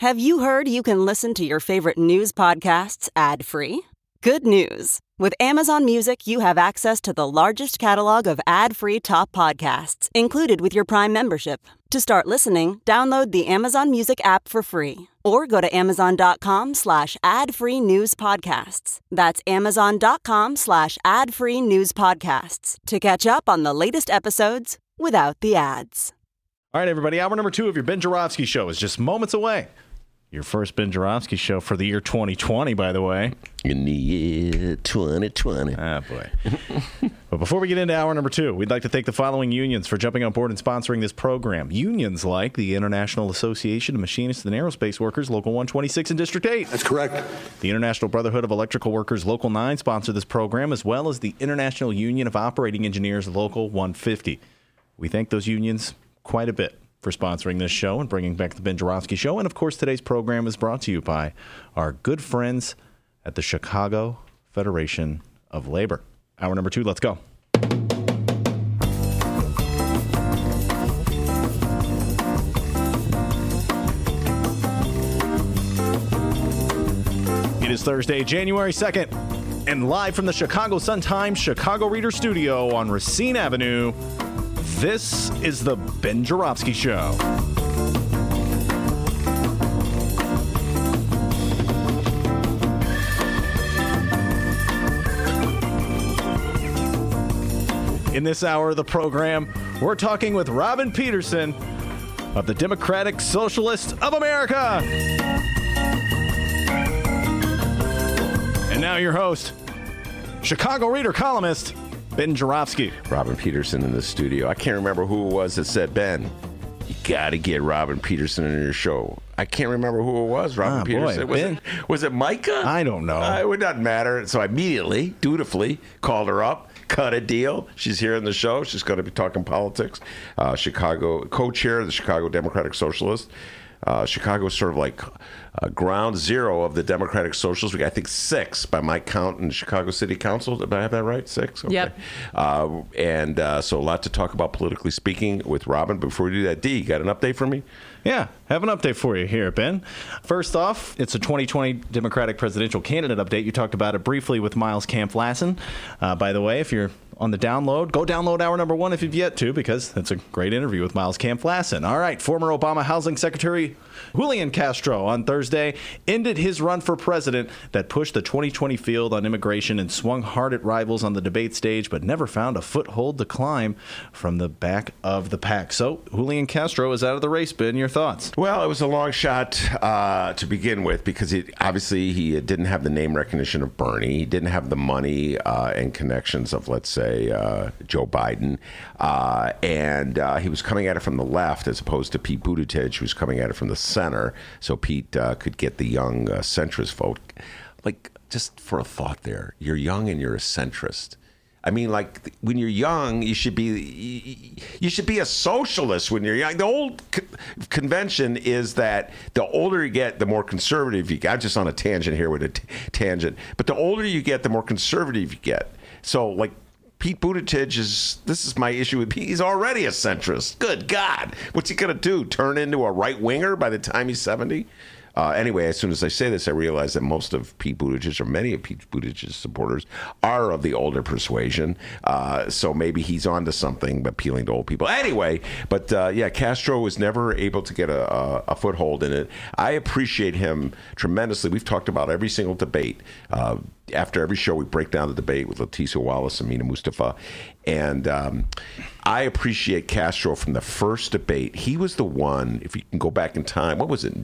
Have you heard you can listen to your favorite news podcasts ad free? Good news! With Amazon Music, you have access to the largest catalog of ad free top podcasts included with your Prime membership. To start listening, download the Amazon Music app for free or go to amazon.com slash ad free news podcasts. That's amazon.com slash ad free news podcasts to catch up on the latest episodes without the ads. All right, everybody, hour number two of your Ben Joravsky show is just moments away. Your first Ben Joravsky show for the year 2020, by the way. In the year 2020. Ah, boy. but before we get into hour number two, we'd like to thank the following unions for jumping on board and sponsoring this program. Unions like the International Association of Machinists and Aerospace Workers, Local 126 and District 8. That's correct. The International Brotherhood of Electrical Workers, Local 9, sponsor this program, as well as the International Union of Operating Engineers, Local 150. We thank those unions quite a bit for sponsoring this show and bringing back the Ben Joravsky Show. And of course, today's program is brought to you by our good friends at the Chicago Federation of Labor. Hour number two, let's go. It is Thursday, January 2nd, and live from the Chicago Sun-Times Chicago Reader Studio on Racine Avenue. This is the Ben Joravsky Show. In this hour of the program, we're talking with Robin Peterson of the Democratic Socialists of America. And now your host, Chicago Reader columnist, Ben Joravsky. Robin Peterson in the studio. I can't remember who it was that said, Ben, you got to get Robin Peterson in your show. I can't remember who it was. Robin Ah, boy, Peterson. was, Ben. it, was it Micah? I don't know. Uh, it would not matter. So I immediately, dutifully, called her up, cut a deal. She's here in the show. She's going to be talking politics. Uh, Chicago co-chair of the Chicago Democratic Socialists. Uh, Chicago is sort of like uh, ground zero of the Democratic Socialists. We got, I think, six by my count in Chicago City Council. Did I have that right? Six? Okay. Yep. Uh, and uh, so a lot to talk about politically speaking with Robin. Before we do that, D, you got an update for me? Yeah, have an update for you here, Ben. First off, it's a 2020 Democratic presidential candidate update. You talked about it briefly with Miles Kampf-Lassin. Uh, by the way, if you're on the download, go download hour number one if you've yet to, because it's a great interview with Miles Kampf-Lassin. All right, former Obama Housing Secretary Julian Castro on Thursday ended his run for president that pushed the 2020 field on immigration and swung hard at rivals on the debate stage, but never found a foothold to climb from the back of the pack. So Julian Castro is out of the race. Ben, your thoughts? Well, it was a long shot uh, to begin with because he, obviously he didn't have the name recognition of Bernie. He didn't have the money uh, and connections of, let's say, uh, Joe Biden. Uh, and uh, he was coming at it from the left as opposed to Pete Buttigieg, who was coming at it from the center. So Pete uh, could get the young uh, centrist vote. Like, just for a thought there, you're young and you're a centrist. I mean, like when you're young, you should be you should be a socialist when you're young. The old co- convention is that the older you get, the more conservative you get. I'm just on a tangent here with a t- tangent, but the older you get, the more conservative you get. So, like Pete Buttigieg is. This is my issue with Pete. He's already a centrist. Good God, what's he gonna do? Turn into a right winger by the time he's 70? Uh, anyway, as soon as I say this, I realize that most of Pete Buttigieg, or many of Pete Buttigieg's supporters, are of the older persuasion. Uh, so maybe he's onto something, appealing to old people. Anyway, but uh, yeah, Castro was never able to get a, a, a foothold in it. I appreciate him tremendously. We've talked about every single debate. Uh, after every show, we break down the debate with Leticia Wallace and Mina Mustafa. And um, I appreciate Castro from the first debate. He was the one, if you can go back in time, what was it?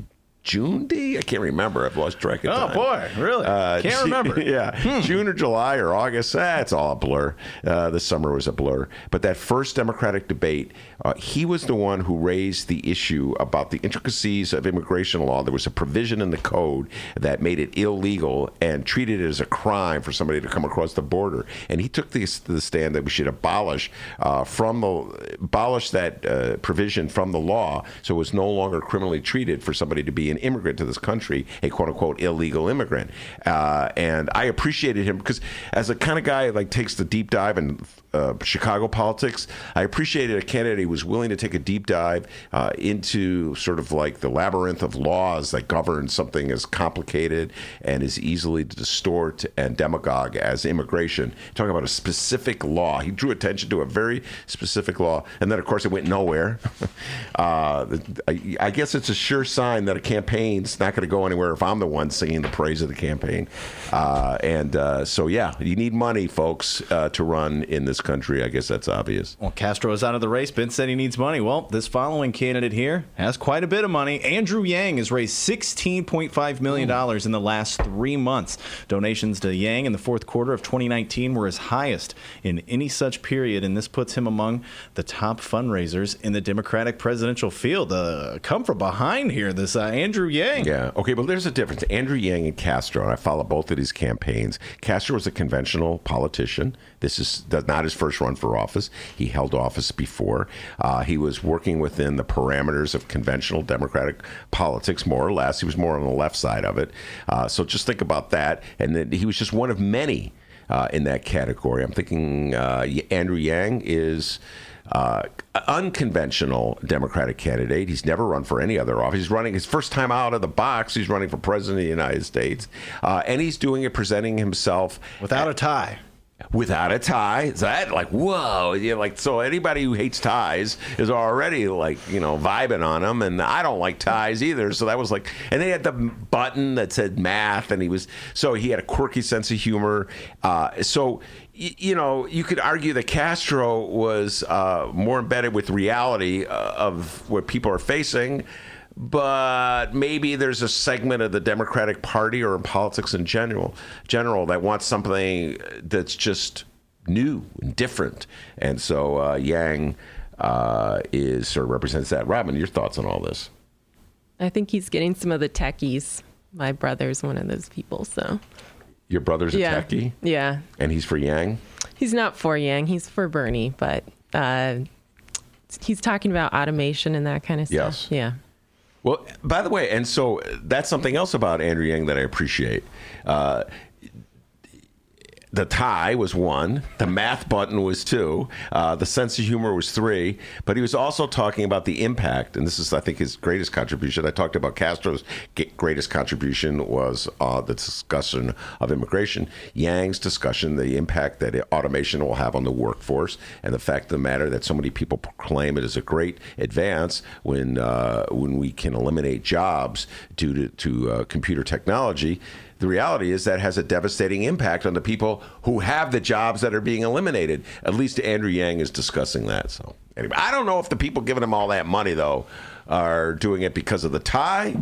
June D? I can't remember. I've lost track of Oh, time. boy, really? Can't remember. Hmm. yeah, June or July or August. That's all a blur. Uh, the summer was a blur. But that first Democratic debate, uh, he was the one who raised the issue about the intricacies of immigration law. There was a provision in the code that made it illegal and treated it as a crime for somebody to come across the border. And he took the, the stand that we should abolish uh, from the abolish that uh, provision from the law, so it was no longer criminally treated for somebody to be an immigrant to this country, a quote unquote illegal immigrant. Uh, and I appreciated him because as a kind of guy like takes the deep dive and uh, Chicago politics. I appreciated a candidate who was willing to take a deep dive uh, into sort of like the labyrinth of laws that govern something as complicated and as easily to distort and demagogue as immigration. Talking about a specific law, he drew attention to a very specific law, and then of course it went nowhere. uh, I, I, guess it's a sure sign that a campaign's not going to go anywhere if I'm the one singing the praise of the campaign. Uh, and uh, so, yeah, you need money, folks, uh, to run in this country. I guess that's obvious. Well, Castro is out of the race. Ben said he needs money. Well, this following candidate here has quite a bit of money. Andrew Yang has raised $16.5 million Ooh. in the last three months. Donations to Yang in the fourth quarter of 2019 were his highest in any such period, and this puts him among the top fundraisers in the Democratic presidential field. Uh, come from behind here, this uh, Andrew Yang. Yeah, okay, but there's a difference. Andrew Yang and Castro, and I follow both of these campaigns. Castro was a conventional politician. This is not his first run for office. He held office before. Uh, he was working within the parameters of conventional Democratic politics, more or less. He was more on the left side of it. Uh, so just think about that. And then he was just one of many uh, in that category. I'm thinking uh, Andrew Yang is. Uh, unconventional Democratic candidate. He's never run for any other office. He's running his first time out of the box. He's running for president of the United States, uh, and he's doing it presenting himself without at, a tie without a tie. Is that like whoa? Like so anybody who hates ties is already like you know vibing on them, and I don't like ties either. So that was like, and they had the button that said math, and he was so he had a quirky sense of humor. Uh, so you know, you could argue that Castro was uh, more embedded with reality uh, of what people are facing but maybe there's a segment of the Democratic Party or in politics in general, general that wants something that's just new and different. And so uh, Yang uh, is sort of represents that. Robin, your thoughts on all this? I think he's getting some of the techies. My brother's one of those people, so. Your brother's a yeah. techie? Yeah. And he's for Yang? He's not for Yang, he's for Bernie, but uh, he's talking about automation and that kind of stuff. Yes. Yeah. Well, by the way, and so that's something else about Andrew Yang that I appreciate. Uh, the tie was one, the math button was two, uh, the sense of humor was three, but he was also talking about the impact, and this is, I think, his greatest contribution. I talked about Castro's greatest contribution was uh, the discussion of immigration. Yang's discussion, the impact that automation will have on the workforce, and the fact of the matter that so many people proclaim it as a great advance when uh, when we can eliminate jobs due to, to uh, computer technology the reality is that has a devastating impact on the people who have the jobs that are being eliminated. At least Andrew Yang is discussing that. So anyway, I don't know if the people giving him all that money though are doing it because of the tie,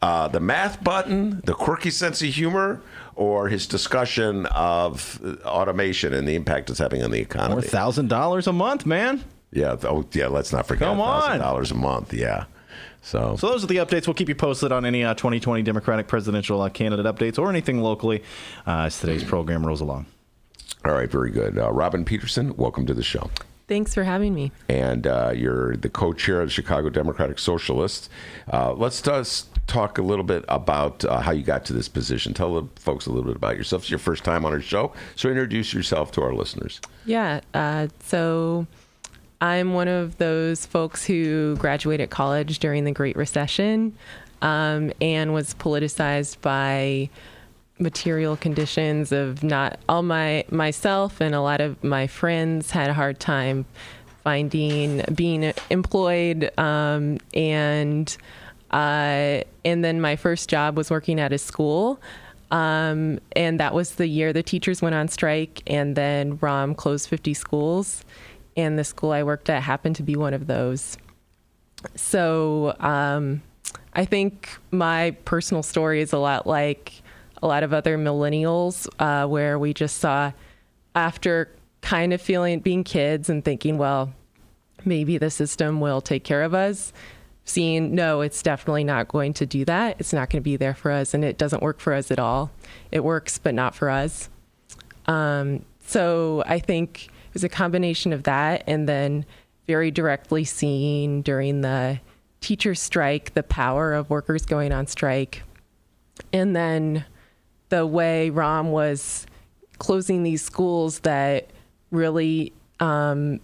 uh, the math button, the quirky sense of humor, or his discussion of automation and the impact it's having on the economy. Thousand dollars a month, man. Yeah. Oh, yeah. Let's not forget. Come on. Dollars a month. Yeah. So, so those are the updates. We'll keep you posted on any uh, 2020 Democratic presidential uh, candidate updates or anything locally uh, as today's program rolls along. All right, very good. Uh, Robin Peterson, welcome to the show. Thanks for having me. And uh, you're the co-chair of the Chicago Democratic Socialists. Uh, let's just talk a little bit about how you got to this position. Tell the folks a little bit about yourself. It's your first time on our show, so introduce yourself to our listeners. Yeah. so. I'm one of those folks who graduated college during the Great Recession um, and was politicized by material conditions of not all my myself and a lot of my friends had a hard time finding being employed um, and uh, and then my first job was working at a school um, and that was the year the teachers went on strike and then Rahm closed 50 schools and the school I worked at happened to be one of those. So um, I think my personal story is a lot like a lot of other millennials, uh, where we just saw after kind of feeling being kids and thinking, well, maybe the system will take care of us. Seeing, no, it's definitely not going to do that. It's not going to be there for us, and it doesn't work for us at all. It works, but not for us. Um, so I think was a combination of that and then very directly seeing during the teacher strike the power of workers going on strike. And then the way Rahm was closing these schools that really um,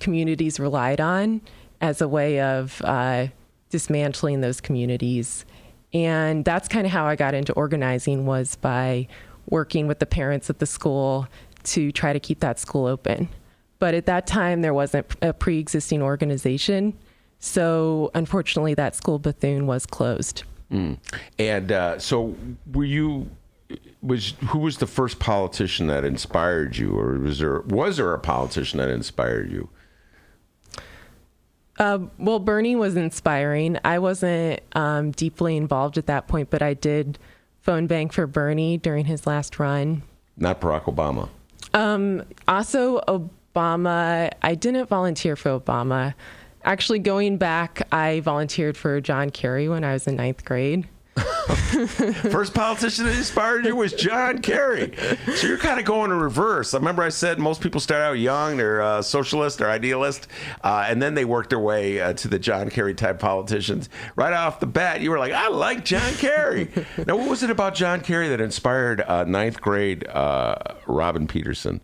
communities relied on as a way of uh, dismantling those communities. And that's kind of how I got into organizing was by working with the parents at the school to try to keep that school open. But at that time, there wasn't a pre existing organization. So unfortunately, that school Bethune was closed. Mm. And uh, so, were you? Was who was the first politician that inspired you, or was there was there a politician that inspired you? Uh, well, Bernie was inspiring. I wasn't um, deeply involved at that point, but I did phone bank for Bernie during his last run. Not Barack Obama. Um, also, Obama. I didn't volunteer for Obama. Actually, going back, I volunteered for John Kerry when I was in ninth grade. First politician that inspired you was John Kerry. So you're kind of going in reverse. I remember I said most people start out young, they're uh, socialist or idealist, uh, and then they work their way uh, to the John Kerry type politicians. Right off the bat, you were like, I like John Kerry. now, what was it about John Kerry that inspired uh, ninth grade uh, Robin Peterson?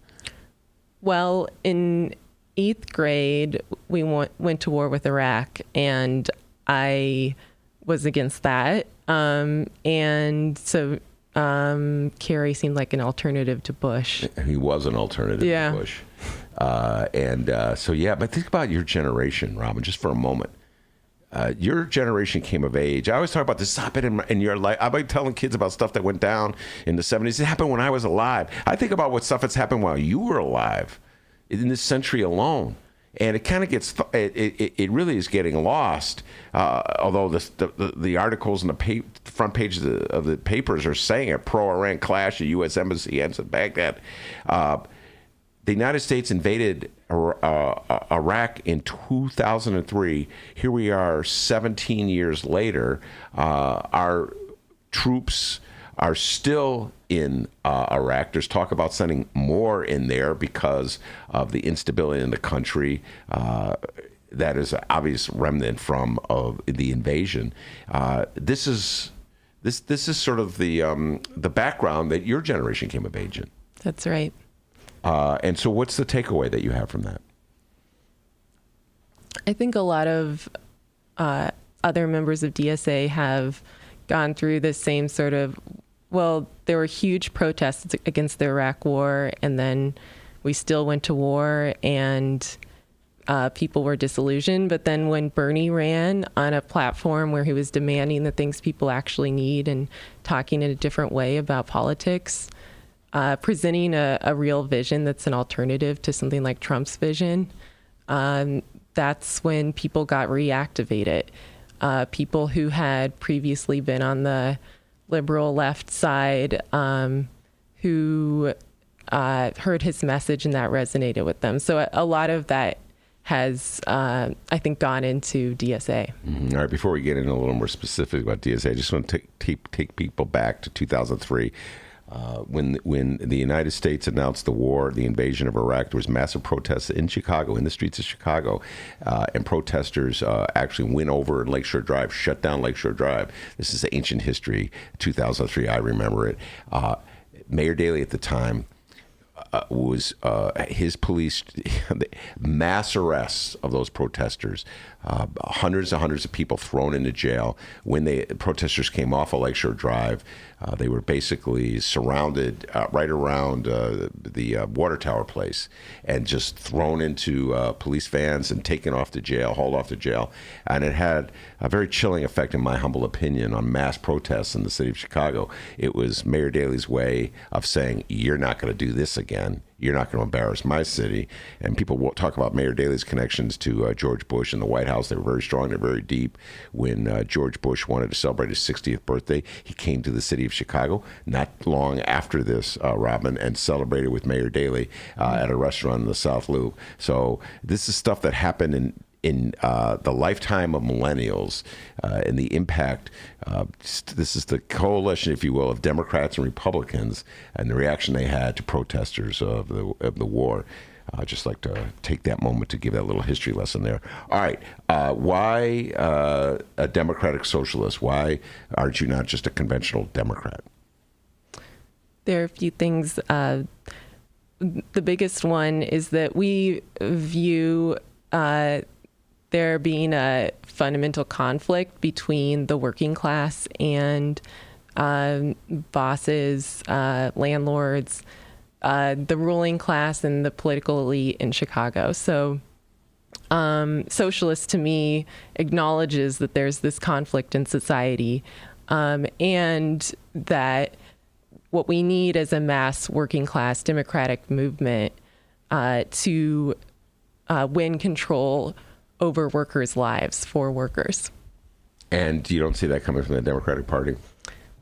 Well, in eighth grade, we went, went to war with Iraq, and I was against that. Um, and so um, Kerry seemed like an alternative to Bush. He was an alternative yeah. to Bush. Uh, and uh, so, yeah, but think about your generation, Robin, just for a moment. Uh, your generation came of age. I always talk about this happened in, in your life. I've been telling kids about stuff that went down in the 70s. It happened when I was alive. I think about what stuff that's happened while you were alive in this century alone and it kind of gets it, it, it, really is getting lost uh, although the, the, the articles and the pa- front page of the, of the, papers are saying a pro-iran clash at u.s embassy ends in baghdad. Uh, the united states invaded uh, iraq in 2003 here we are 17 years later. Uh, our troops are still in uh, Iraq. There's talk about sending more in there because of the instability in the country. Uh, that is an obvious remnant from of the invasion. Uh, this is this this is sort of the um, the background that your generation came of age in. That's right. Uh, and so, what's the takeaway that you have from that? I think a lot of uh, other members of DSA have gone through the same sort of well, there were huge protests against the Iraq War, and then we still went to war, and uh, people were disillusioned. But then when Bernie ran on a platform where he was demanding the things people actually need and talking in a different way about politics, uh, presenting a, a, real vision that's an alternative to something like Trump's vision, um, that's when people got reactivated. Uh, people who had previously been on the liberal left side um, who uh, heard his message and that resonated with them. So a, a lot of that has, uh, I think, gone into DSA. Mm-hmm. All right, before we get into a little more specific about DSA, I just want to take, take, take people back to 2003. Uh, when when the United States announced the war, the invasion of Iraq, there was massive protests in Chicago, in the streets of Chicago, uh, and protesters uh, actually went over Lakeshore Drive, shut down Lakeshore Drive. This is ancient history. 2003, I remember it. Uh, Mayor Daley at the time uh, was uh, his police mass arrests of those protesters, uh, hundreds and hundreds of people thrown into jail. When the protesters came off of Lakeshore Drive, uh, they were basically surrounded uh, right around uh, the water tower place and just thrown into police vans and taken off to jail, hauled off to jail. And it had a very chilling effect, in my humble opinion, on mass protests in the city of Chicago. It was Mayor Daley's way of saying, You're not going to do this again you're not going to embarrass my city. And people will talk about Mayor Daley's connections to uh, George Bush and the White House. They were very strong, they're very deep. When uh, George Bush wanted to celebrate his 60th birthday, he came to the city of Chicago not long after this, uh, Robin, and celebrated with Mayor Daley uh, at a restaurant in the South Loop. So this is stuff that happened in in uh, the lifetime of millennials uh, and the impact. Uh, this is the coalition, if you will, of Democrats and Republicans and the reaction they had to protesters of the of the war. I'd just like to take that moment to give that little history lesson there. All right, uh, why uh, a democratic socialist? Why aren't you not just a conventional Democrat? There are a few things. Uh, the biggest one is that we view there being a fundamental conflict between the working class and um, bosses, uh, landlords, uh, the ruling class, and the political elite in Chicago. So, um, socialist to me acknowledges that there's this conflict in society um, and that what we need is a mass working class democratic movement uh, to uh, win control over workers' lives for workers. And you don't see that coming from the Democratic Party?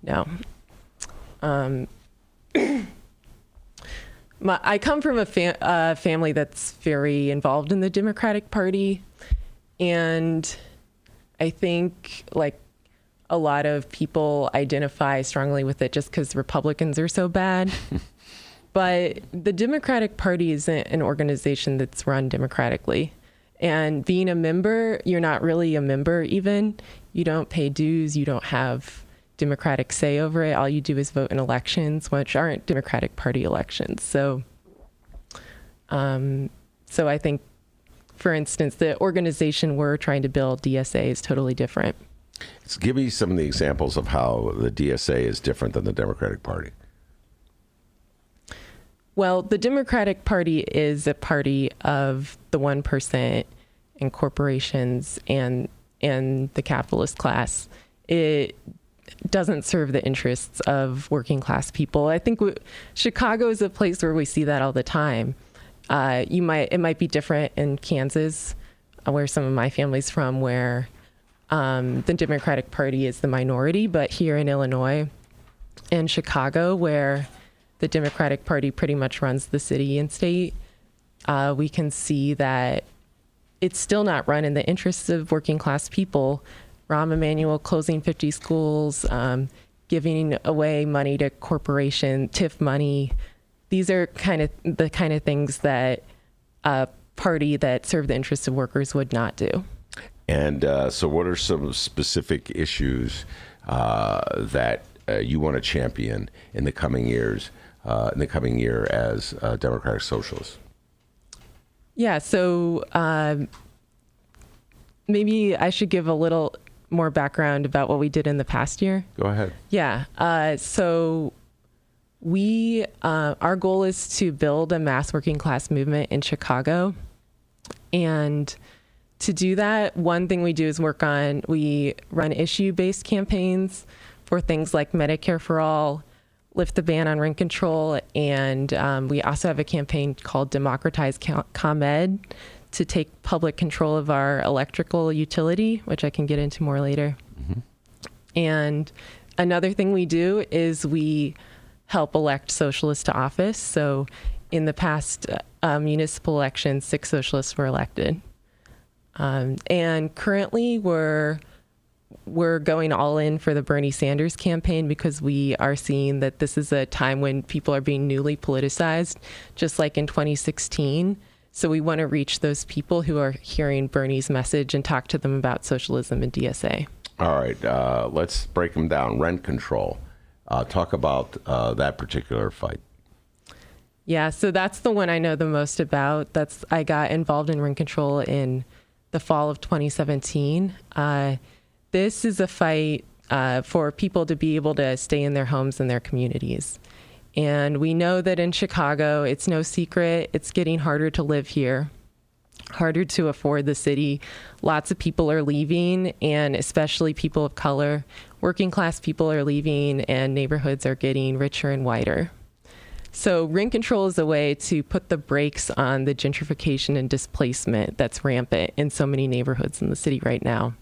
No. Um, my, I come from a fa- uh, family that's very involved in the Democratic Party. And I think, like, a lot of people identify strongly with it just because Republicans are so bad. but the Democratic Party isn't an organization that's run democratically. And being a member, you're not really a member even. You don't pay dues, you don't have democratic say over it. All you do is vote in elections, which aren't Democratic Party elections. So, um, so I think, for instance, the organization we're trying to build, DSA, is totally different. So give me some of the examples of how the DSA is different than the Democratic Party. Well, the Democratic Party is a party of the one percent and corporations and and the capitalist class. It doesn't serve the interests of working class people. I think we, Chicago is a place where we see that all the time. Uh, you might it might be different in Kansas, uh, where some of my family's from, where um, the Democratic Party is the minority. But here in Illinois and Chicago, where the Democratic Party pretty much runs the city and state, uh, we can see that it's still not run in the interests of working class people. Rahm Emanuel closing 50 schools, um, giving away money to corporation, TIF money. These are kind of the kind of things that a party that served the interests of workers would not do. And uh, so, what are some specific issues uh, that uh, you want to champion in the coming years, uh, in the coming year as Democratic Socialists? Yeah, so um, maybe I should give a little more background about what we did in the past year. Go ahead. Yeah. Uh, so we, uh, our goal is to build a mass working class movement in Chicago. And to do that, one thing we do is work on, we run issue based campaigns for things like Medicare for All, lift the ban on rent control, and um, we also have a campaign called Democratize ComEd to take public control of our electrical utility, which I can get into more later. Mm-hmm. And another thing we do is we help elect socialists to office. So in the past uh, municipal elections, six socialists were elected. Um, and currently, we're we're going all in for the Bernie Sanders campaign because we are seeing that this is a time when people are being newly politicized, just like in 2016. So we want to reach those people who are hearing Bernie's message and talk to them about socialism and DSA. All right, uh, let's break them down. Rent control. Uh, talk about uh, that particular fight. Yeah, so that's the one I know the most about. That's I got involved in rent control in the fall of 2017. Uh, this is a fight uh, for people to be able to stay in their homes and their communities. And we know that in Chicago, it's no secret, it's getting harder to live here, harder to afford the city. Lots of people are leaving, and especially people of color. Working class people are leaving, and neighborhoods are getting richer and whiter. So, rent control is a way to put the brakes on the gentrification and displacement that's rampant in so many neighborhoods in the city right now.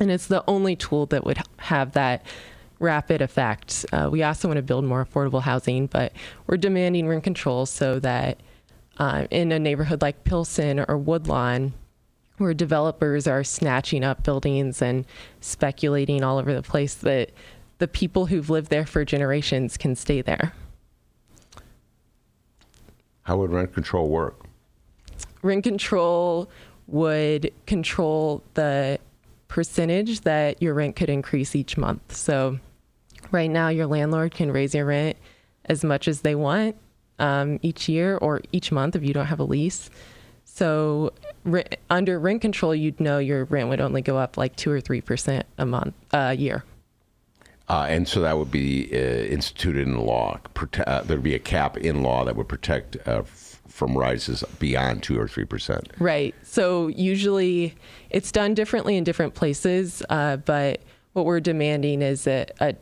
And it's the only tool that would have that rapid effect. Uh, we also want to build more affordable housing, but we're demanding rent control so that uh, in a neighborhood like Pilsen or Woodlawn, where developers are snatching up buildings and speculating all over the place, that the people who've lived there for generations can stay there. How would rent control work? Rent control would control the percentage that your rent could increase each month. So, right now, your landlord can raise your rent as much as they want. um, each year or each month if you don't have a lease. So re- under rent control, you'd know your rent would only go up like two or three percent a month, a uh, year. Uh, and so that would be uh, instituted in law. Prote- uh, there'd be a cap in law that would protect uh, from rises beyond two or three percent. Right. So usually it's done differently in different places, uh, but what we're demanding is that a,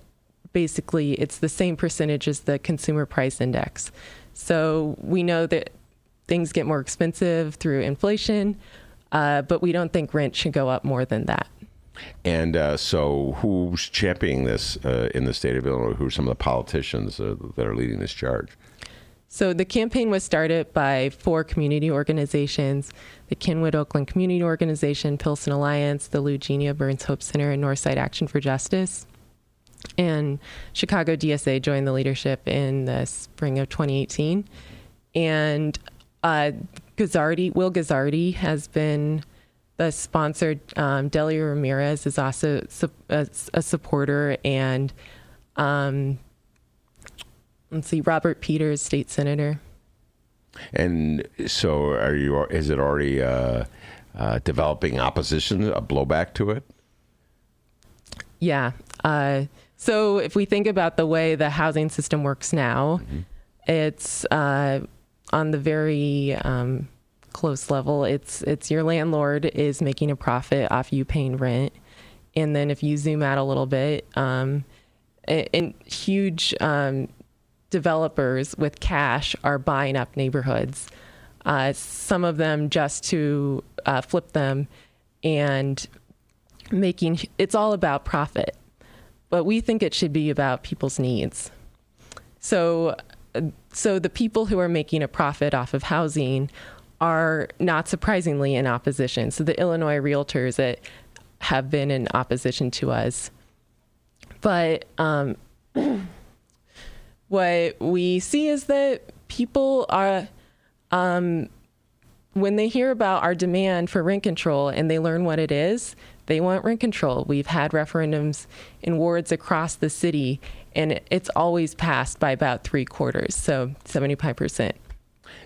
basically it's the same percentage as the consumer price index. So we know that things get more expensive through inflation, uh, but we don't think rent should go up more than that. And uh, so, who's championing this uh, in the state of Illinois? Who are some of the politicians uh, that are leading this charge? So, the campaign was started by four community organizations the Kenwood Oakland Community Organization, Pilsen Alliance, the Lugenia Burns Hope Center, and Northside Action for Justice. And Chicago DSA joined the leadership in the spring of 2018. And uh, Guzzardi, Will Guzzardi has been the sponsor. Um, Delia Ramirez is also su- a, a, supporter, and um, let's see, Robert Peters, state senator. And so, are you? Is it already uh, uh, developing opposition, a blowback to it? Yeah. Uh, so, if we think about the way the housing system works now, mm-hmm. it's uh, on the very um, close level. It's it's your landlord is making a profit off you paying rent, and then if you zoom out a little bit, um, and huge um, developers with cash are buying up neighborhoods. Uh, some of them just to uh, flip them, and making it's all about profit, but we think it should be about people's needs. So so the people who are making a profit off of housing are not surprisingly in opposition. So the Illinois realtors that have been in opposition to us. But um, what we see is that people are, um, when they hear about our demand for rent control and they learn what it is, they want rent control. We've had referendums in wards across the city, and it's always passed by about three quarters, so 75%.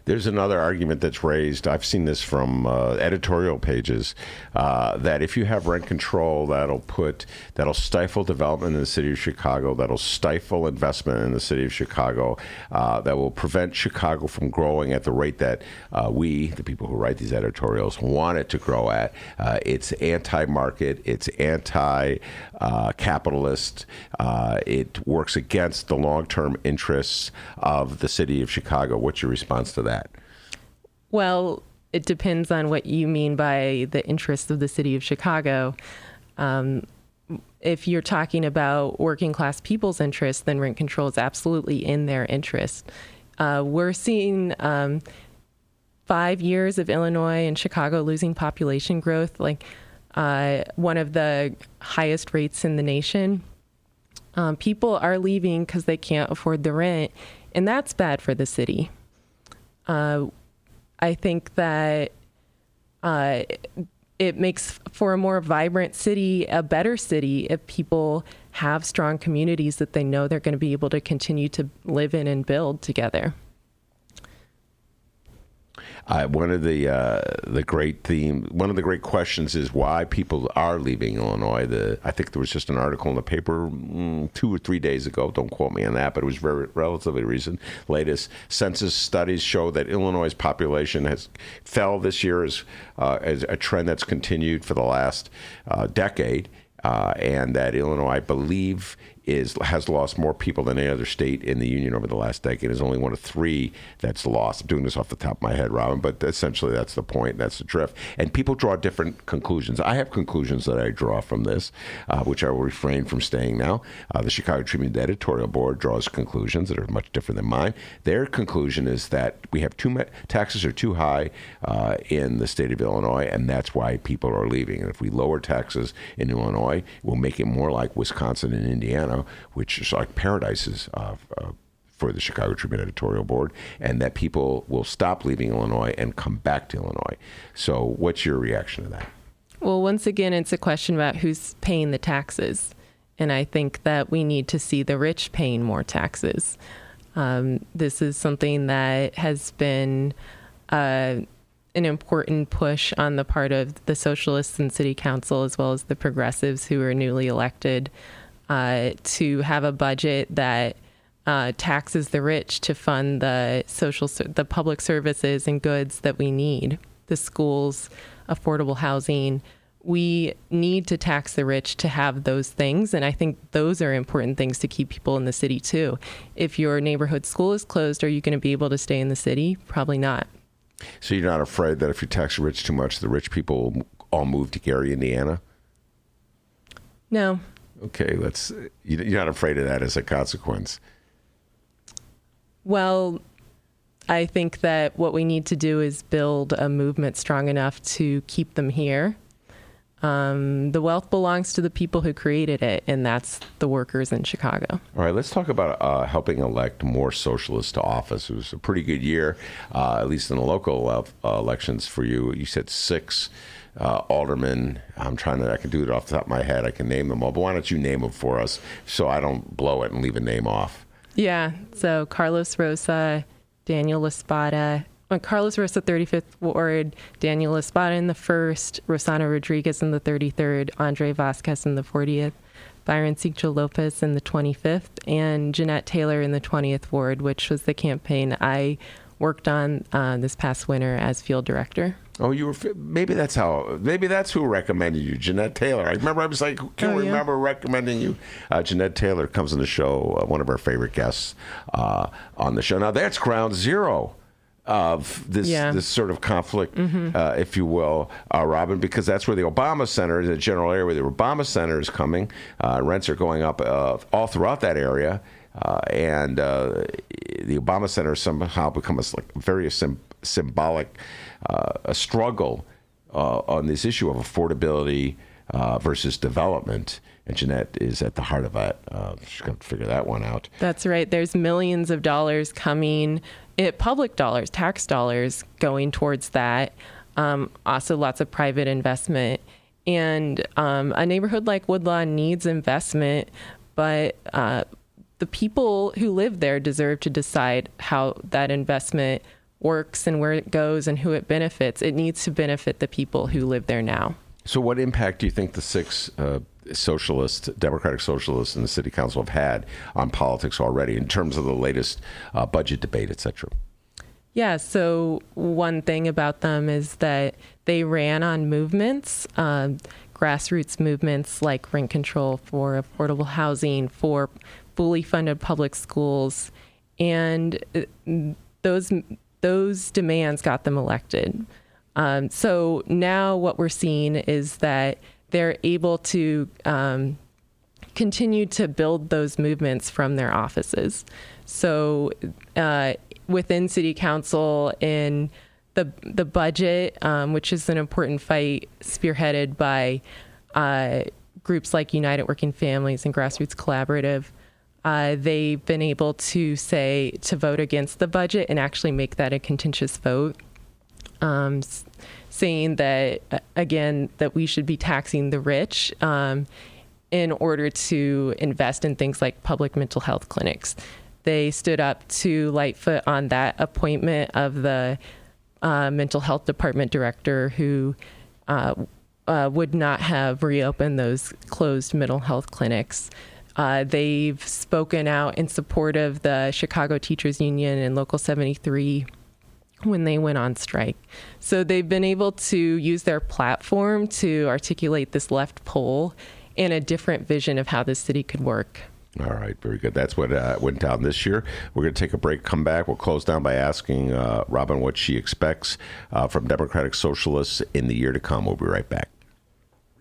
There's another argument that's raised. I've seen this from uh, editorial pages uh, that if you have rent control, that'll put that'll stifle development in the city of Chicago. That'll stifle investment in the city of Chicago. Uh, that will prevent Chicago from growing at the rate that uh, we, the people who write these editorials, want it to grow at. Uh, it's anti-market. It's anti-capitalist. Uh, it works against the long-term interests of the city of Chicago. What's your response to that? That? Well, it depends on what you mean by the interests of the city of Chicago. Um, if you're talking about working class people's interests, then rent control is absolutely in their interest. Uh, we're seeing um, five years of Illinois and Chicago losing population growth, like uh, one of the highest rates in the nation. Um, people are leaving because they can't afford the rent, and that's bad for the city. Uh, I think that uh, it makes for a more vibrant city, a better city, if people have strong communities that they know they're going to be able to continue to live in and build together. Uh, one of the uh, the great theme, one of the great questions is why people are leaving Illinois. The I think there was just an article in the paper mm, two or three days ago. Don't quote me on that, but it was very relatively recent. Latest census studies show that Illinois' population has fell this year as uh, as a trend that's continued for the last uh, decade. Uh, and that Illinois, I believe, is has lost more people than any other state in the union over the last decade. Is only one of three that's lost. I'm doing this off the top of my head, Robin, but essentially that's the point. That's the drift. And people draw different conclusions. I have conclusions that I draw from this, uh, which I will refrain from staying now. Uh, the Chicago Tribune editorial board draws conclusions that are much different than mine. Their conclusion is that we have too much taxes are too high uh, in the state of Illinois, and that's why people are leaving. And if we lower taxes in Illinois, we'll make it more like Wisconsin and Indiana which is like paradises uh, uh, for the Chicago Tribune editorial board, and that people will stop leaving Illinois and come back to Illinois. So, what's your reaction to that? Well, once again, it's a question about who's paying the taxes. And I think that we need to see the rich paying more taxes. Um, this is something that has been uh, an important push on the part of the socialists and city council as well as the progressives who are newly elected uh, to have a budget that uh, taxes the rich to fund the social the public services and goods that we need the schools affordable housing we need to tax the rich to have those things and i think those are important things to keep people in the city too if your neighborhood school is closed are you going to be able to stay in the city probably not so you're not afraid that if you tax the rich too much, the rich people will all move to Gary, Indiana? No. Okay, let's. You're not afraid of that as a consequence. Well, I think that what we need to do is build a movement strong enough to keep them here um, the wealth belongs to the people who created it, and that's the workers in Chicago. All right, let's talk about uh, helping elect more socialists to office. It was a pretty good year, uh, at least in the local uh, elections for you. You said six uh, aldermen. I'm trying to, I can do it off the top of my head. I can name them all, but why don't you name them for us so I don't blow it and leave a name off? Yeah, so Carlos Rosa, Daniel La Spata, Carlos Rosa, 35th Ward, Daniel La Spata in the first, Rossana Rodriguez in the 33rd, Andre Vasquez in the 40th, Byron Sigcho Lopez in the 25th, and Jeanette Taylor in the 20th Ward, which was the campaign I worked on uh, this past winter as field director. Oh, you were maybe that's how maybe that's who recommended you, Jeanette Taylor. I remember I was like, can oh, remember yeah? recommending you. Uh, Jeanette Taylor comes on the show, uh, one of our favorite guests uh, on the show. Now that's ground zero of this yeah. this sort of conflict, mm-hmm. uh, if you will, uh, Robin, because that's where the Obama Center, the general area where the Obama Center is coming. Uh, rents are going up uh, all throughout that area, uh, and uh, the Obama Center somehow becomes like very sim- symbolic a struggle on this issue of affordability versus development. And Jeanette is at the heart of that. she's going to figure that one out. That's right. There's millions of dollars coming it, public dollars, tax dollars going towards that. Um, also, lots of private investment. And um, a neighborhood like Woodlawn needs investment, but uh, the people who live there deserve to decide how that investment works and where it goes and who it benefits. It needs to benefit the people who live there now. So, what impact do you think the six uh, socialist, Democratic socialists in the city council have had on politics already in terms of the latest uh, budget debate, et cetera? Yeah, so one thing about them is that they ran on movements, uh, grassroots movements like rent control for affordable housing, for fully funded public schools, and uh, those those demands got them elected. Um, so now what we're seeing is that they're able to um, continue to build those movements from their offices. So uh, within City Council, in the the budget, um, which is an important fight spearheaded by uh, groups like United Working Families and Grassroots Collaborative. Uh, they've been able to say to vote against the budget and actually make that a contentious vote. Um, saying that uh, again that we should be taxing the rich um, in order to invest in things like public mental health clinics. They stood up to Lightfoot on that appointment of the uh, mental health department director who uh, uh, would not have reopened those closed mental health clinics. Uh, they've spoken out in support of the Chicago Teachers Union and Local 73 when they went on strike. So they've been able to use their platform to articulate this left pole and a different vision of how the city could work. All right, very good. That's what uh, went down this year. We're going to take a break, come back. We'll close down by asking uh, Robin what she expects uh, from Democratic Socialists in the year to come. We'll be right back.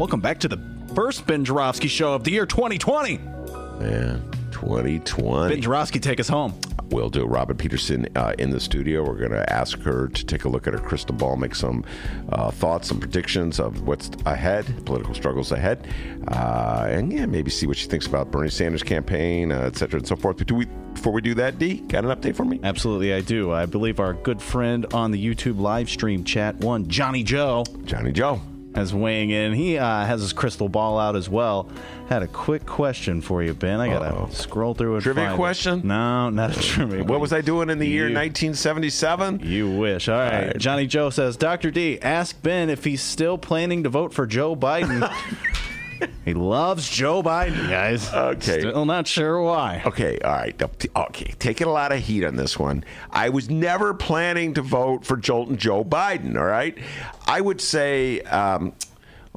Welcome back to the first Ben Joravsky show of the year 2020. Man, 2020. Ben Joravsky, take us home. We'll do Robin Peterson uh, in the studio. We're going to ask her to take a look at her crystal ball, make some uh, thoughts, some predictions of what's ahead, political struggles ahead, uh, and yeah, maybe see what she thinks about Bernie Sanders' campaign, uh, et cetera, and so forth. But do we, before we do that, D, got an update for me? Absolutely, I do. I believe our good friend on the YouTube live stream chat one, Johnny Joe, Johnny Joe. As weighing in. He uh, has his crystal ball out as well. Had a quick question for you, Ben. I gotta Uh-oh. scroll through it. Trivia question? No, not a trivia. What was I doing in the year You- 1977? You wish. All right. right. Johnny Joe says, Dr. D, ask Ben if he's still planning to vote for Joe Biden. he loves Joe Biden, guys. Okay. Still not sure why. Okay, all right. Okay, taking a lot of heat on this one. I was never planning to vote for Jolton Joe Biden, all right? I would say, um,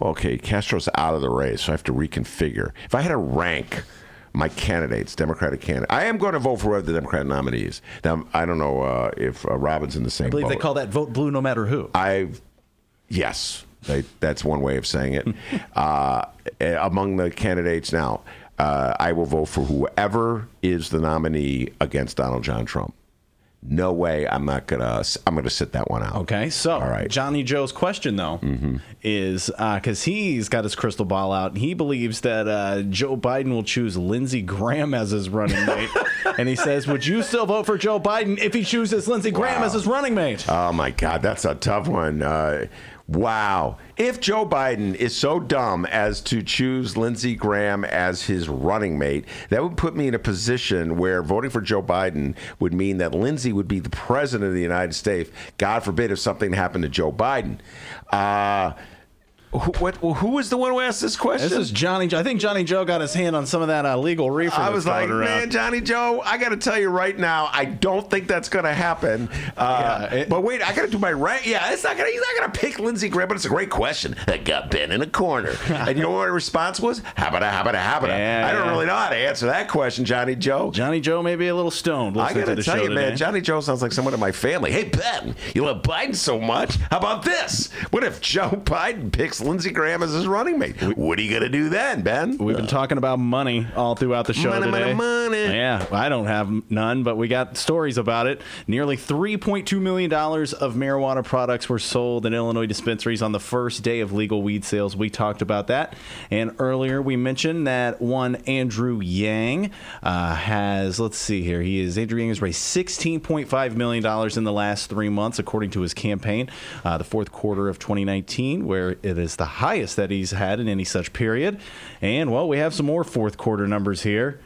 okay, Castro's out of the race, so I have to reconfigure. If I had to rank my candidates, Democratic candidate, I am going to vote for whoever the Democratic nominee is. Now, I don't know uh, if uh, Robin's in the same I believe boat. they call that vote blue no matter who. I, yes, they, that's one way of saying it. uh, eh, among the candidates now, uh, I will vote for whoever is the nominee against Donald John Trump. No way, I'm not gonna. I'm gonna sit that one out. Okay, so All right. Johnny Joe's question though is because he's got his crystal ball out, he believes that uh, Joe Biden will choose Lindsey Graham as his running mate, and he says, "Would you still vote for Joe Biden if he chooses Lindsey Graham Wow. as his running mate?" Oh my God, that's a tough one. Wow. If Joe Biden is so dumb as to choose Lindsey Graham as his running mate, that would put me in a position where voting for Joe Biden would mean that Lindsey would be the president of the United States. God forbid if something happened to Joe Biden. Uh, who, what, who was the one who asked this question? This is Johnny. Joe. I think Johnny Joe got his hand on some of that uh, legal reefer. I was like, around. man, Johnny Joe, I got to tell you right now, I don't think that's going to happen. Uh, Yeah, it- but wait, I got to do my rank. Yeah, it's not gonna. He's not going to pick Lindsey Graham, but it's a great question. I got Ben in a corner, and you know what my response was? Habada, habada, habada. Yeah, I don't yeah. really know how to answer that question, Johnny Joe. Johnny Joe may be a little stoned. I got to tell you, man. Johnny Joe sounds like someone in my family. Hey, Ben, you love Biden so much. How about this? What if Joe Biden picks Lindsey Graham as his running mate? What are you going to do then, Ben? We've been talking about money all throughout the show Money, money, money. Yeah, I don't have none, but we got stories about it. Nearly $3.2 million of marijuana products were sold in Illinois dispensaries on the first day of legal weed sales. We talked about that. And earlier we mentioned that one Andrew Yang uh, has, let's see here, he is, Andrew Yang has raised $16.5 million in the last three months, according to his campaign. Uh, the fourth quarter of 2019, where it is the highest that he's had in any such period. And, well, we have some more fourth quarter numbers here.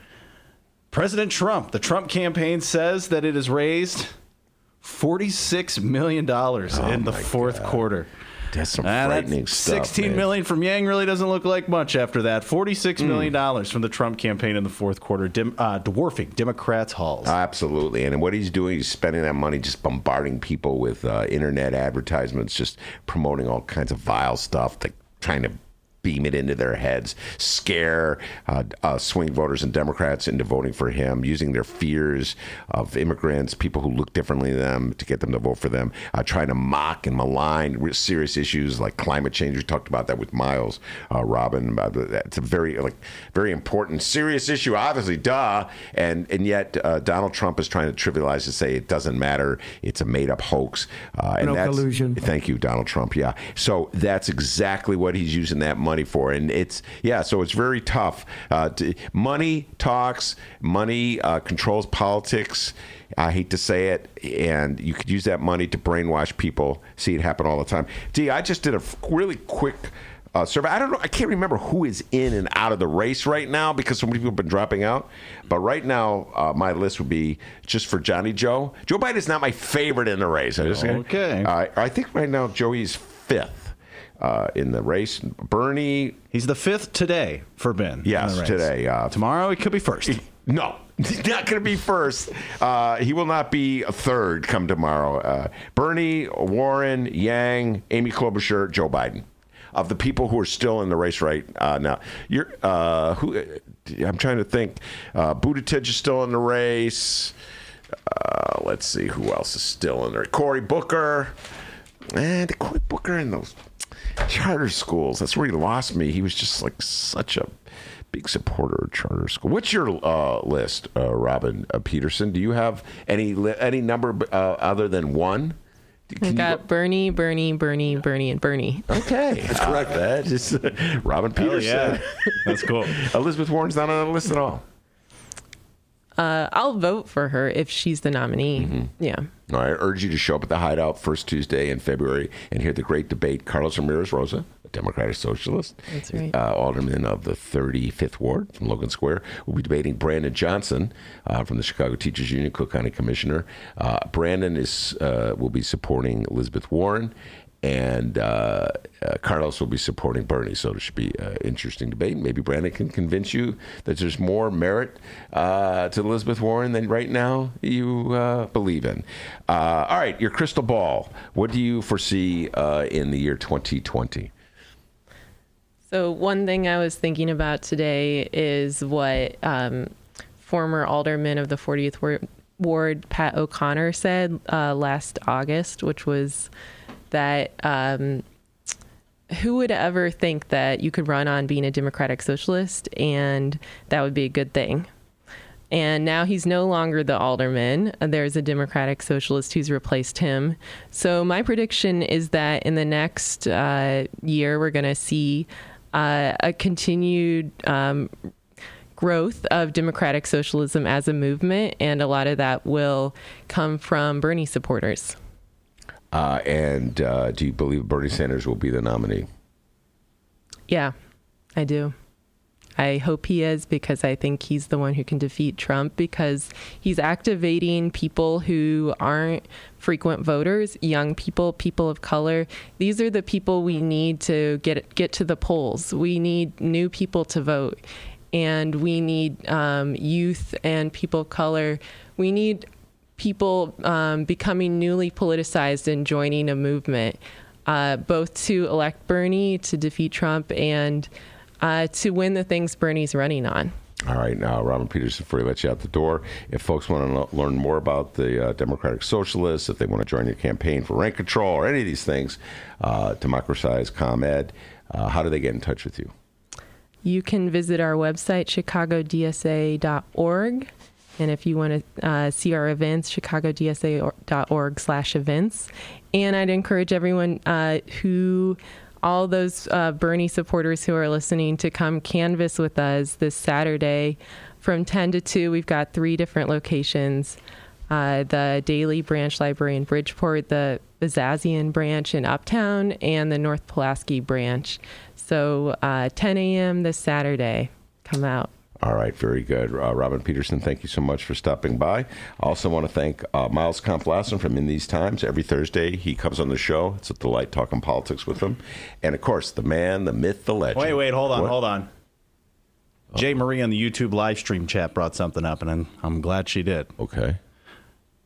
President Trump, the Trump campaign says that it has raised $46 million oh in the fourth God. quarter. That's some Ah, frightening that's stuff. 16 man. million from Yang really doesn't look like much after that. 46 Hmm. million dollars from the Trump campaign in the fourth quarter, dim, uh, dwarfing Democrats' halls. Absolutely. And what he's doing, he's spending that money just bombarding people with uh, internet advertisements, just promoting all kinds of vile stuff, like trying to beam it into their heads, scare uh, uh, swing voters and Democrats into voting for him, using their fears of immigrants, people who look differently than them, to get them to vote for them, uh, trying to mock and malign serious issues like climate change. We talked about that with Miles, uh, Robin. About it's a very like very important, serious issue. Obviously, duh. And and yet uh, Donald Trump is trying to trivialize to say it doesn't matter. It's a made up hoax. Uh, and no that's, collusion. Thank you, Donald Trump. Yeah. So that's exactly what he's using that money for, and it's yeah. So it's very tough. Uh, to, money talks. Money uh, controls politics. I hate to say it, and you could use that money to brainwash people. See it happen all the time. D, I just did a really quick uh, survey. I don't know. I can't remember who is in and out of the race right now because so many people have been dropping out. But right now, uh, my list would be just for Johnny Joe. Joe Biden is not my favorite in the race. Okay. Uh, I think right now Joey's fifth uh, in the race. Bernie. He's the fifth today for Ben. Yes, today. Uh, Tomorrow he could be first. No, he's not going to be first. Uh, he will not be a third come tomorrow. Uh, Bernie, Warren, Yang, Amy Klobuchar, Joe Biden of the people who are still in the race right uh, now. You're uh, who? I'm trying to think. Uh, Buttigieg is still in the race. Uh, let's see who else is still in there. Cory Booker. And eh, Cory Booker in those charter schools. That's where he lost me. He was just like such a big supporter of charter school. What's your uh, list, uh, Robin uh, Peterson? Do you have any li- any number uh, other than one? I got Bernie, Bernie, Bernie, Bernie, and Bernie. Okay, that's correct. That is Robin Peterson. yeah. That's cool. Elizabeth Warren's not on the list at all. Uh, I'll vote for her if she's the nominee. Mm-hmm. Yeah. I urge you to show up at the Hideout first Tuesday in February and hear the great debate. Carlos Ramirez Rosa, a Democratic Socialist, That's right. uh, alderman of the 35th Ward from Logan Square, will be debating Brandon Johnson uh, from the Chicago Teachers Union, Cook County Commissioner. Uh, Brandon is uh, will be supporting Elizabeth Warren, and uh, uh, Carlos will be supporting Bernie. So it should be an interesting debate. Maybe Brandon can convince you that there's more merit uh, to Elizabeth Warren than right now you uh, believe in. Uh, all right, your crystal ball. What do you foresee uh, in the year 2020? So one thing I was thinking about today is what um, former alderman of the 40th Ward, Ward Pat O'Connor said last August, which was that um, who would ever think that you could run on being a democratic socialist and that would be a good thing? And now he's no longer the alderman. There's a democratic socialist who's replaced him. So, my prediction is that in the next uh, year, we're going to see uh, a continued um, growth of democratic socialism as a movement. And a lot of that will come from Bernie supporters. Uh, and uh, do you believe Bernie Sanders will be the nominee? Yeah, I do. I hope he is because I think he's the one who can defeat Trump because he's activating people who aren't frequent voters, young people, people of color. These are the people we need to get get to the polls. We need new people to vote, and we need um, youth and people of color. We need people um, becoming newly politicized and joining a movement, uh, both to elect Bernie, to defeat Trump, and uh, to win the things Bernie's running on. All right, now Robin Peterson, before he lets you out the door, if folks want to learn more about the uh, Democratic Socialists, if they want to join your campaign for rent control or any of these things, uh, democratize ComEd, uh, how do they get in touch with you? You can visit our website, chicagodsa.org. And if you want to uh, see our events, chicagodsa.org slash events. And I'd encourage everyone uh, who, all those uh, Bernie supporters who are listening, to come canvass with us this Saturday from 10 to 2. We've got three different locations. Uh, the Daley Branch Library in Bridgeport, the Bezazian branch in Uptown, and the North Pulaski branch. So uh, 10 a.m. this Saturday. Come out. All right, very good. Uh, Robin Peterson, thank you so much for stopping by. I also want to thank uh, Miles Kampf-Lassin from In These Times. Every Thursday, he comes on the show. It's a delight talking politics with him. And of course, the man, the myth, the legend. Wait, wait, hold on, what? hold on. Jay Marie on the YouTube live stream chat brought something up, and I'm, I'm glad she did. Okay.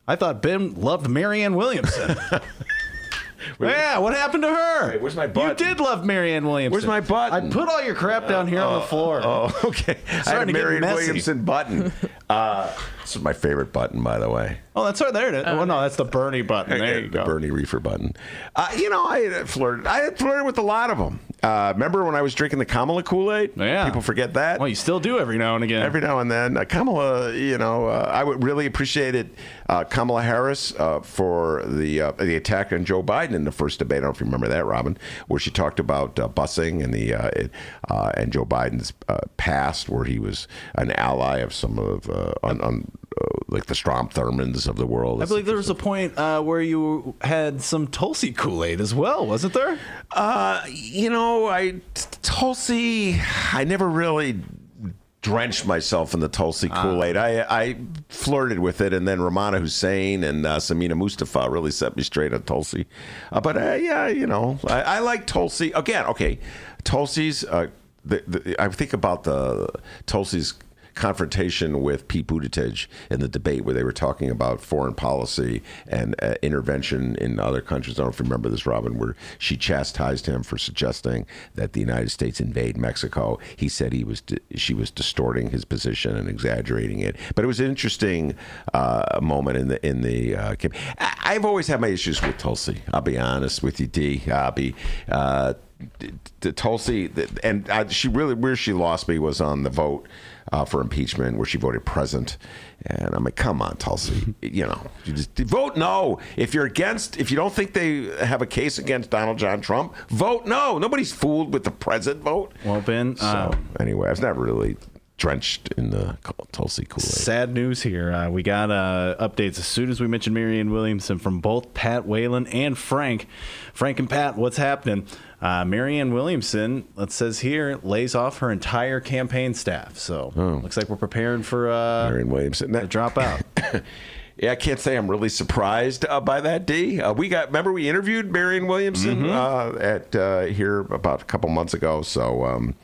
I thought Ben loved Marianne Williamson. yeah, what happened to her? Where's my butt? You did love Marianne Williamson. Where's my button? I put all your crap down here on the uh, floor. Oh, okay. I had a starting messy. Williamson button. Uh, this is my favorite button, by the way. Oh, that's right there. It is. Oh, no, that's the Bernie button. There you the go. Bernie Reefer button. Uh, you know, I had flirted. I had flirted with a lot of them. Uh, remember when I was drinking the Kamala Kool Aid? Yeah. People forget that. Well, you still do every now and again. Every now and then, uh, Kamala, you know, uh, I would really appreciated uh, Kamala Harris uh, for the uh, the attack on Joe Biden in the first debate. I don't know if you remember that, Robin, where she talked about uh, busing and the uh, it, uh, and Joe Biden's uh, past, where he was an ally of some of uh, on, on uh, like the Strom Thurmonds of the world. I believe there was a point uh, where you had some Tulsi Kool Aid as well, wasn't there? Uh, you know, I Tulsi. I never really drenched myself in the Tulsi Kool Aid. I I flirted with it, and then Ramana Hussein and uh, Samina Mustafa really set me straight on Tulsi. Uh, but uh, yeah, you know, I, I like Tulsi again. Okay, Tulsi's. Uh, the, the, I think about the Tulsi's confrontation with Pete Buttigieg in the debate where they were talking about foreign policy and uh, intervention in other countries. I don't know if you remember this, Robin, where she chastised him for suggesting that the United States invade Mexico. He said he was she was distorting his position and exaggerating it. But it was an interesting uh, moment in the in the uh, I've always had my issues with Tulsi. I'll be honest with you, D. I'll be. Uh, Tulsi, and uh, she really where she lost me was on the vote uh, for impeachment, where she voted present. And I'm like, come on, Tulsi, you know, you just vote no. If you're against, if you don't think they have a case against Donald John Trump, vote no. Nobody's fooled with the present vote. Well, Ben, So uh, anyway, I was not really drenched in the Tulsi Kool Aid. sad news here. Uh, we got uh, updates as soon as we mentioned Marianne Williamson from both Pat Whalen and Frank. Frank and Pat, what's happening? Uh, Marianne Williamson, it says here, lays off her entire campaign staff. So looks like we're preparing for uh, Marianne Williamson. drop out. Yeah, I can't say I'm really surprised uh, by that. D. Uh, we got remember we interviewed Marianne Williamson uh, at uh, here about a couple months ago. So um,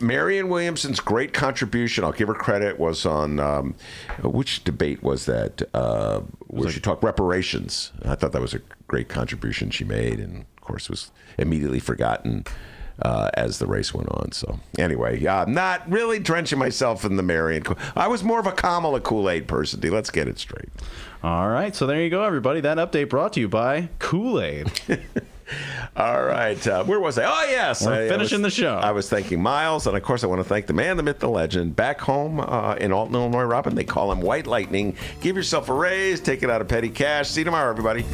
Marianne Williamson's great contribution, I'll give her credit, was on um, which debate was that uh, where she talked reparations. I thought that was a great contribution she made, and of course was immediately forgotten. Uh, as the race went on, so anyway, uh, not really drenching myself in the Marion. I was more of a Kamala Kool Aid person. D. Let's get it straight. All right, so there you go, everybody. That update brought to you by Kool Aid. All right. Uh, where was I? Oh, yes. We're I- I finishing was- the show. I was thanking Miles. And of course, I want to thank the man, the myth, the legend. Back home uh, in Alton, Illinois, Robin, they call him White Lightning. Give yourself a raise, take it out of petty cash. See you tomorrow, everybody.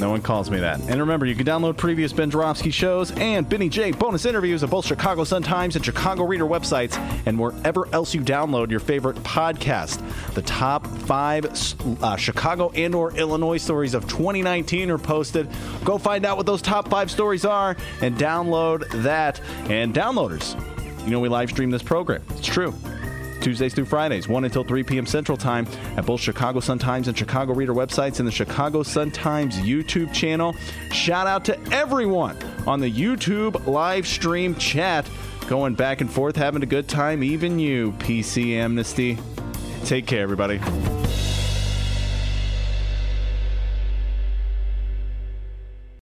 No one calls me that. And remember, you can download previous Ben Joravsky shows and Benny J bonus interviews at both Chicago Sun-Times and Chicago Reader websites and wherever else you download your favorite podcast. The top five uh, Chicago and or Illinois stories of 2019 are posted. Go find out what those top five stories are and download that. And downloaders, you know we live stream this program. It's true. Tuesdays through Fridays, 1 until 3 p.m. Central Time at both Chicago Sun-Times and Chicago Reader websites and the Chicago Sun-Times YouTube channel. Shout out to everyone on the YouTube live stream chat going back and forth, having a good time, even you, PC Amnesty. Take care, everybody.